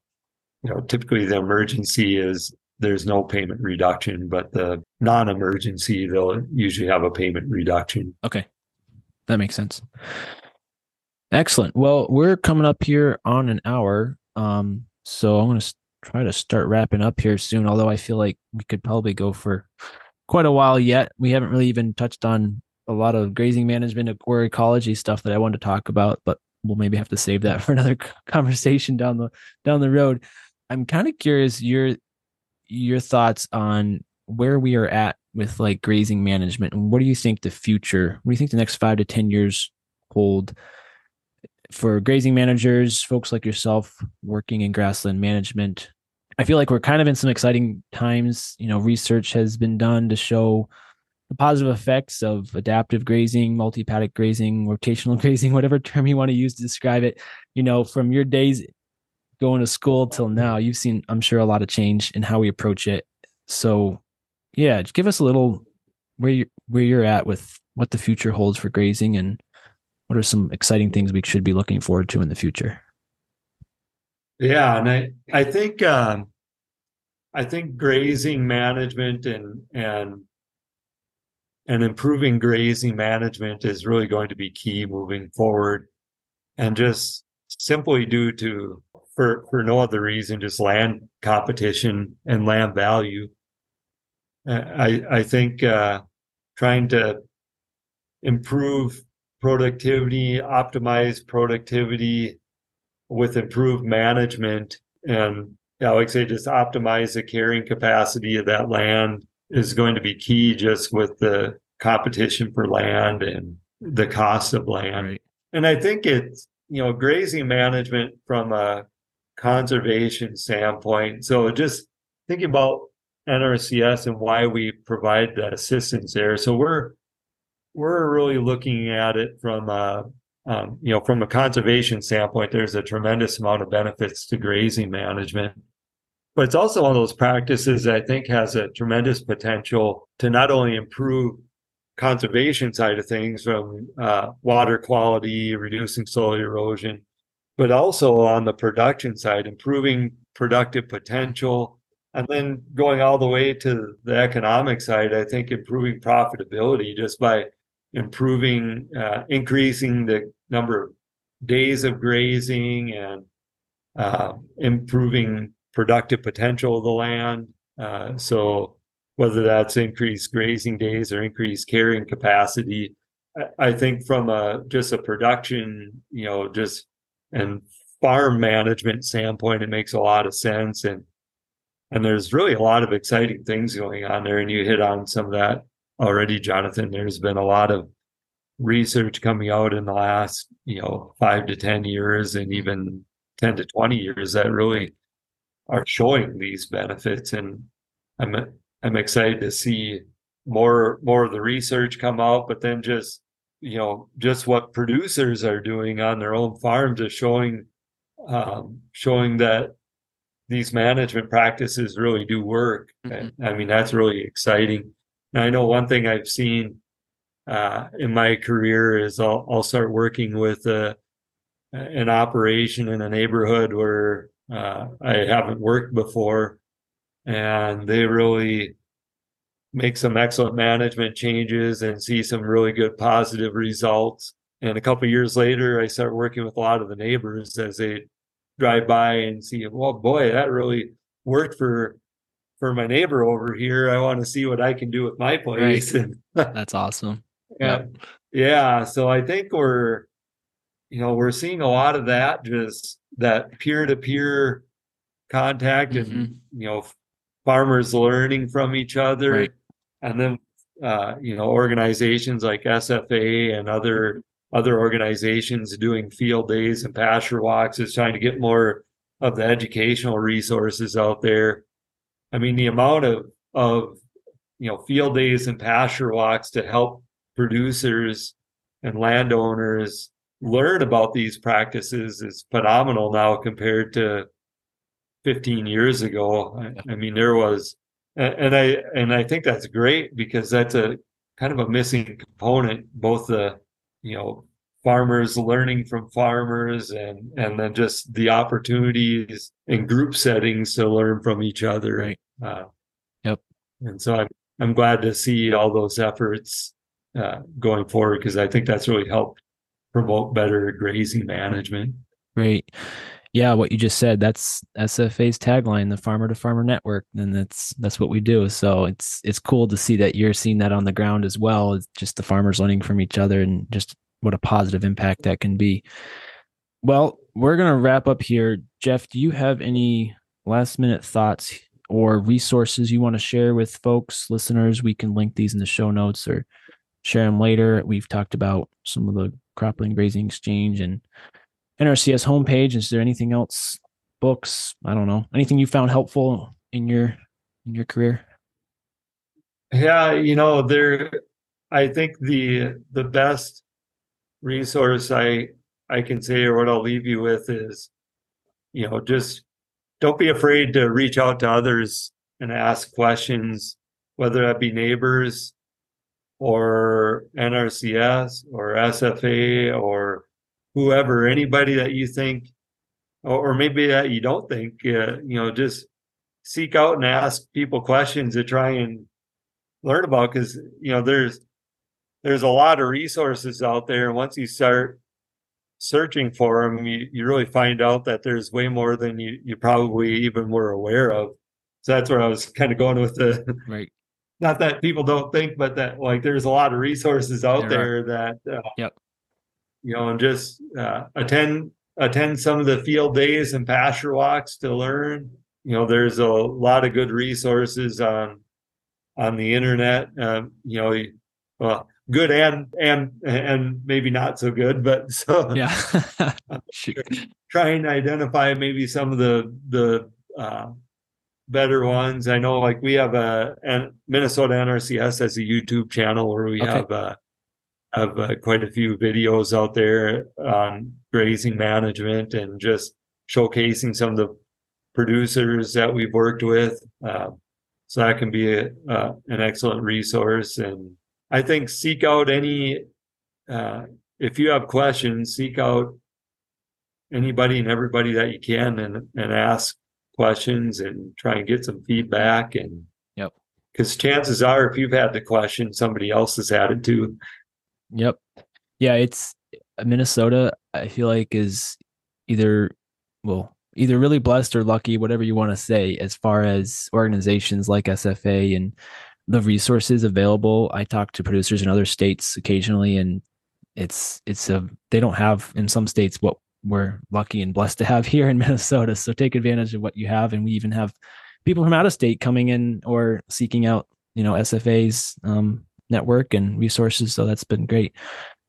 You know, typically the emergency is there's no payment reduction, but the non-emergency, they'll usually have a payment reduction. Okay. That makes sense. Excellent. Well, we're coming up here on an hour. Um, so I'm going to try to start wrapping up here soon, although I feel like we could probably go for quite a while yet. We haven't really even touched on a lot of grazing management or ecology stuff that I wanted to talk about, but we'll maybe have to save that [laughs] for another conversation down the down the road. I'm kind of curious your your thoughts on where we are at with like grazing management and what do you think the future what do you think the next five to ten years hold for grazing managers folks like yourself working in grassland management i feel like we're kind of in some exciting times you know research has been done to show the positive effects of adaptive grazing multi-paddock grazing rotational [laughs] grazing whatever term you want to use to describe it you know from your days going to school till now, you've seen, I'm sure, a lot of change in how we approach it. So, yeah, give us a little where you where you're at with what the future holds for grazing and what are some exciting things we should be looking forward to in the future. Yeah, and I I think um, I think grazing management and and and improving grazing management is really going to be key moving forward, and just simply due to for for no other reason, just land competition and land value. I I think uh, trying to improve productivity, optimize productivity with improved management, and yeah, like I say, just optimize the carrying capacity of that land is going to be key. Just with the competition for land and the cost of land, right. and I think it's you know grazing management from a conservation standpoint. So just thinking about NRCS and why we provide that assistance there. So we're we're really looking at it from a um, you know from a conservation standpoint. There's a tremendous amount of benefits to grazing management, but it's also one of those practices that I think has a tremendous potential to not only improve conservation side of things from uh, water quality, reducing soil erosion, but also on the production side, improving productive potential. And then going all the way to the economic side, I think improving profitability just by improving, uh, increasing the number of days of grazing and uh, improving productive potential of the land. Uh, so whether that's increased grazing days or increased carrying capacity, I, I think from a just a production, you know, just and farm management standpoint, it makes a lot of sense. And and there's really a lot of exciting things going on there. And you hit on some of that already, Jonathan. There's been a lot of research coming out in the last, you know, five to 10 years and even 10 to 20 years that really are showing these benefits. And I'm I'm excited to see more more of the research come out, but then just you know just what producers are doing on their own farms is showing um, showing that these management practices really do work. Mm-hmm. I mean that's really exciting. And I know one thing I've seen uh, in my career is I'll, I'll start working with a, an operation in a neighborhood where uh, I haven't worked before, and they really make some excellent management changes and see some really good positive results. And a couple years later, I start working with a lot of the neighbors as they drive by and see, well, boy, that really worked for for my neighbor over here. I want to see what I can do with my place. [laughs] Right. That's awesome. Yeah. Yep. Yeah. So I think we're, you know, we're seeing a lot of that, just that peer to peer contact mm-hmm. and, you know, farmers learning from each other. Right. And then, uh, you know, organizations like SFA and other other organizations doing field days and pasture walks is trying to get more of the educational resources out there. I mean, the amount of of you know field days and pasture walks to help producers and landowners learn about these practices is phenomenal now compared to 15 years ago. I, I mean, there was, and I and I think that's great because that's a kind of a missing component, both the you know farmers learning from farmers and and then just the opportunities in group settings to learn from each other. Right. Uh, yep. and so i'm i'm glad to see all those efforts uh, going forward because i think that's really helped promote better grazing management. Great. Yeah what you just said that's sfa's tagline the farmer to farmer network and that's that's what we do. So it's it's cool to see that you're seeing that on the ground as well it's just the farmers learning from each other and just what a positive impact that can be. Well, we're going to wrap up here. Jeff, do you have any last minute thoughts or resources you want to share with folks, listeners? We can link these in the show notes or share them later. We've talked about some of the cropland grazing exchange and NRCS homepage. Is there anything else? Books? I don't know. Anything you found helpful in your in your career? Yeah, you know, there I think the the best resource I I can say or what I'll leave you with is, you know, just don't be afraid to reach out to others and ask questions, whether that be neighbors or NRCS or SFA or whoever, anybody that you think, or, maybe that you don't think, uh, you know, just seek out and ask people questions to try and learn about because you know there's there's a lot of resources out there. And once you start searching for them, you, you really find out that there's way more than you, you probably even were aware of. So that's where I was kind of going with the right. [laughs] Not that people don't think, but that like there's a lot of resources out there, there that uh, yep. you know, and just uh, attend attend some of the field days and pasture walks to learn. You know, there's a lot of good resources on on the internet. Um, you know, well, good and and and maybe not so good but [laughs] so yeah. [laughs] Trying to identify maybe some of the the uh, better ones. I know like we have a and minnesota nrcs has a youtube channel where we okay. have uh have uh, quite a few videos out there on grazing management and just showcasing some of the producers that we've worked with. Uh, so that can be a, uh, an excellent resource and I think seek out any uh, if you have questions, seek out anybody and everybody that you can and and ask questions and try and get some feedback and yep. Because chances are if you've had the question somebody else has had it too. Yep. Yeah it's minnesota i feel like is either well either really blessed or lucky whatever you want to say as far as organizations like sfa and the resources available. I talk to producers in other states occasionally, and it's it's a they don't have in some states what we're lucky and blessed to have [laughs] here in Minnesota. So take advantage of what you have, and we even have people from out of state coming in or seeking out you know SFA's um, network and resources. So that's been great.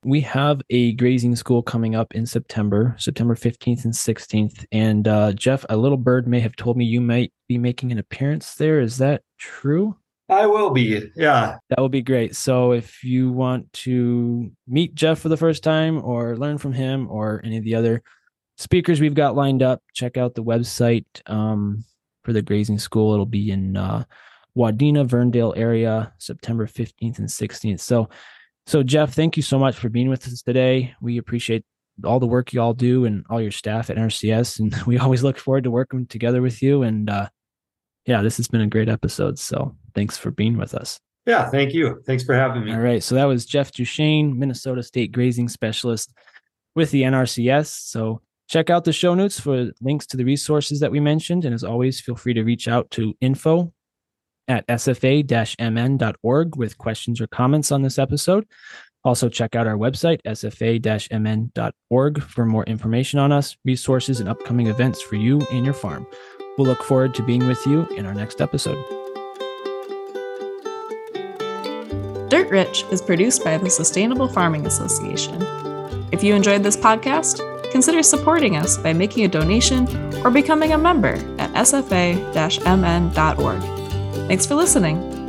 We have a grazing school coming up in September, September 15th and 16th. And uh, Jeff, a little bird may have told me you might be making an appearance there. Is that true? I will be. Yeah. That will be great. So if you want to meet Jeff for the first time or learn from him or any of the other speakers we've got lined up, check out the website um, for the grazing school. It'll be in uh, Wadena, Verndale area, September 15th and 16th. So So, Jeff, thank you so much for being with us today. We appreciate all the work you all do and all your staff at NRCS. And [laughs] we always look forward to working together with you. And uh, yeah, this has been a great episode. So thanks for being with us. Yeah, thank you. Thanks for having me. All right. So that was Jeff Duchene, Minnesota State Grazing Specialist with the NRCS. So check out the show notes for links to the resources that we mentioned. And as always, feel free to reach out to info at sfa-mn.org with questions or comments on this episode. Also, check out our website, sfa-mn.org, for more information on us, resources, and upcoming events for you and your farm. We'll look forward to being with you in our next episode. Rich is produced by the Sustainable Farming Association. If you enjoyed this podcast, consider supporting us by making a donation or becoming a member at sfa-mn.org. Thanks for listening.